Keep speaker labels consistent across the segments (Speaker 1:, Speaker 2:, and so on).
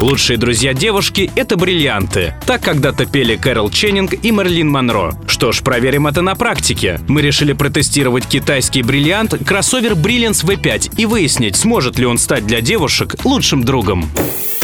Speaker 1: Лучшие друзья девушки — это бриллианты. Так когда-то пели Кэрол Ченнинг и Мэрилин Монро. Что ж, проверим это на практике. Мы решили протестировать китайский бриллиант кроссовер Brilliance V5 и выяснить, сможет ли он стать для девушек лучшим другом.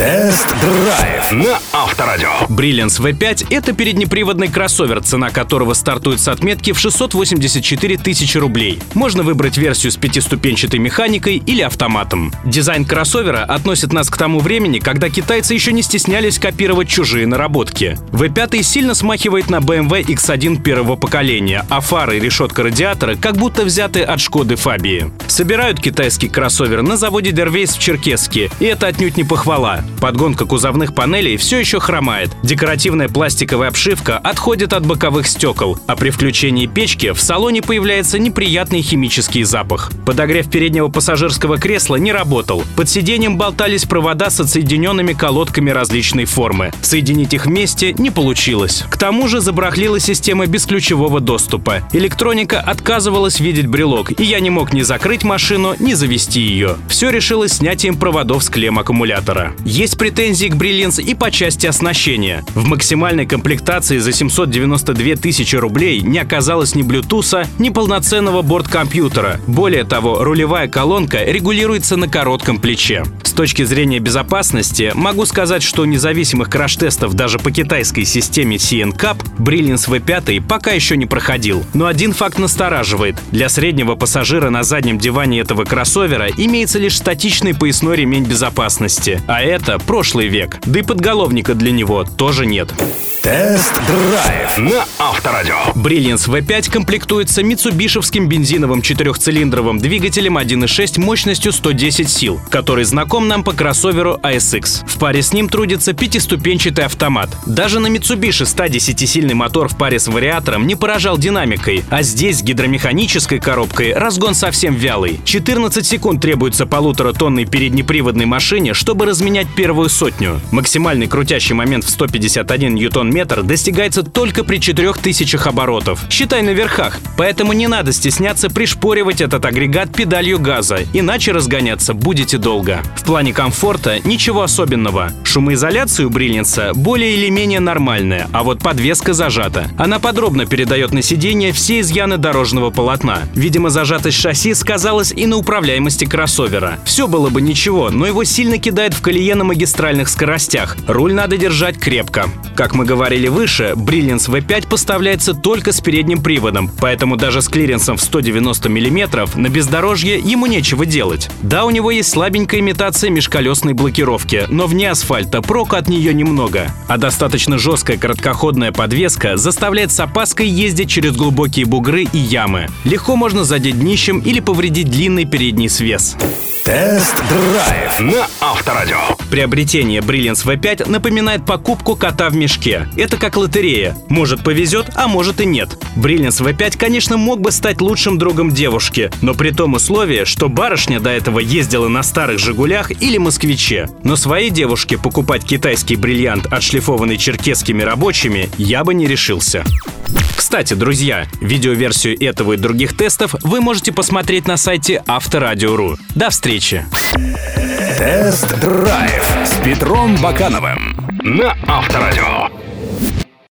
Speaker 2: Тест-драйв на Авторадио.
Speaker 1: Brilliance V5 — это переднеприводный кроссовер, цена которого стартует с отметки в 684 тысячи рублей. Можно выбрать версию с пятиступенчатой механикой или автоматом. Дизайн кроссовера относит нас к тому времени, когда китайцы еще не стеснялись копировать чужие наработки. V5 сильно смахивает на BMW X1 первого поколения, а фары и решетка радиатора как будто взяты от Шкоды Фабии. Собирают китайский кроссовер на заводе Дервейс в Черкесске, и это отнюдь не похвала. Подгонка кузовных панелей все еще хромает. Декоративная пластиковая обшивка отходит от боковых стекол, а при включении печки в салоне появляется неприятный химический запах. Подогрев переднего пассажирского кресла не работал. Под сиденьем болтались провода с отсоединенными колодками различной формы. Соединить их вместе не получилось. К тому же забрахлила система бесключевого доступа. Электроника отказывалась видеть брелок, и я не мог ни закрыть машину, ни завести ее. Все решилось снятием проводов с клем аккумулятора. Есть претензии к Brilliance и по части оснащения. В максимальной комплектации за 792 тысячи рублей не оказалось ни Bluetooth, ни полноценного борт-компьютера. Более того, рулевая колонка регулируется на коротком плече. С точки зрения безопасности, могу сказать, что независимых краш-тестов даже по китайской системе CNCAP Brilliance V5 пока еще не проходил. Но один факт настораживает. Для среднего пассажира на заднем диване этого кроссовера имеется лишь статичный поясной ремень безопасности. А это прошлый век. Да и подголовника для него тоже нет.
Speaker 2: Тест-драйв на Авторадио.
Speaker 1: Brilliance V5 комплектуется митсубишевским бензиновым четырехцилиндровым двигателем 1.6 мощностью 110 сил, который знаком нам по кроссоверу ASX. В паре с ним трудится пятиступенчатый автомат. Даже на Mitsubishi 110-сильный мотор в паре с вариатором не поражал динамикой, а здесь с гидромеханической коробкой разгон совсем вялый. 14 секунд требуется полуторатонной переднеприводной машине, чтобы разменять первую сотню. Максимальный крутящий момент в 151 ньютон метр достигается только при 4000 оборотов. Считай на верхах. Поэтому не надо стесняться пришпоривать этот агрегат педалью газа, иначе разгоняться будете долго. В плане комфорта ничего особенного. Шумоизоляция у Бриллинса более или менее нормальная, а вот подвеска зажата. Она подробно передает на сиденье все изъяны дорожного полотна. Видимо, зажатость шасси сказалась и на управляемости кроссовера. Все было бы ничего, но его сильно кидает в колее на магистральных скоростях. Руль надо держать крепко. Как мы говорили выше, Brilliance V5 поставляется только с передним приводом, поэтому даже с клиренсом в 190 мм на бездорожье ему нечего делать. Да, у него есть слабенькая имитация межколесной блокировки, но вне асфальта прока от нее немного. А достаточно жесткая короткоходная подвеска заставляет с опаской ездить через глубокие бугры и ямы. Легко можно задеть днищем или повредить длинный передний свес.
Speaker 2: Тест-драйв на Авторадио.
Speaker 1: Приобретение Brilliance V5 напоминает покупку кота в мешке. Это как лотерея. Может повезет, а может и нет. Brilliance V5, конечно, мог бы стать лучшим другом девушки, но при том условии, что барышня до этого ездила на старых «Жигулях» или «Москвиче». Но своей девушке покупать китайский бриллиант, отшлифованный черкесскими рабочими, я бы не решился. Кстати, друзья, видеоверсию этого и других тестов вы можете посмотреть на сайте Авторадио.ру. До встречи!
Speaker 2: Тест-драйв с Петром Бакановым на Авторадио.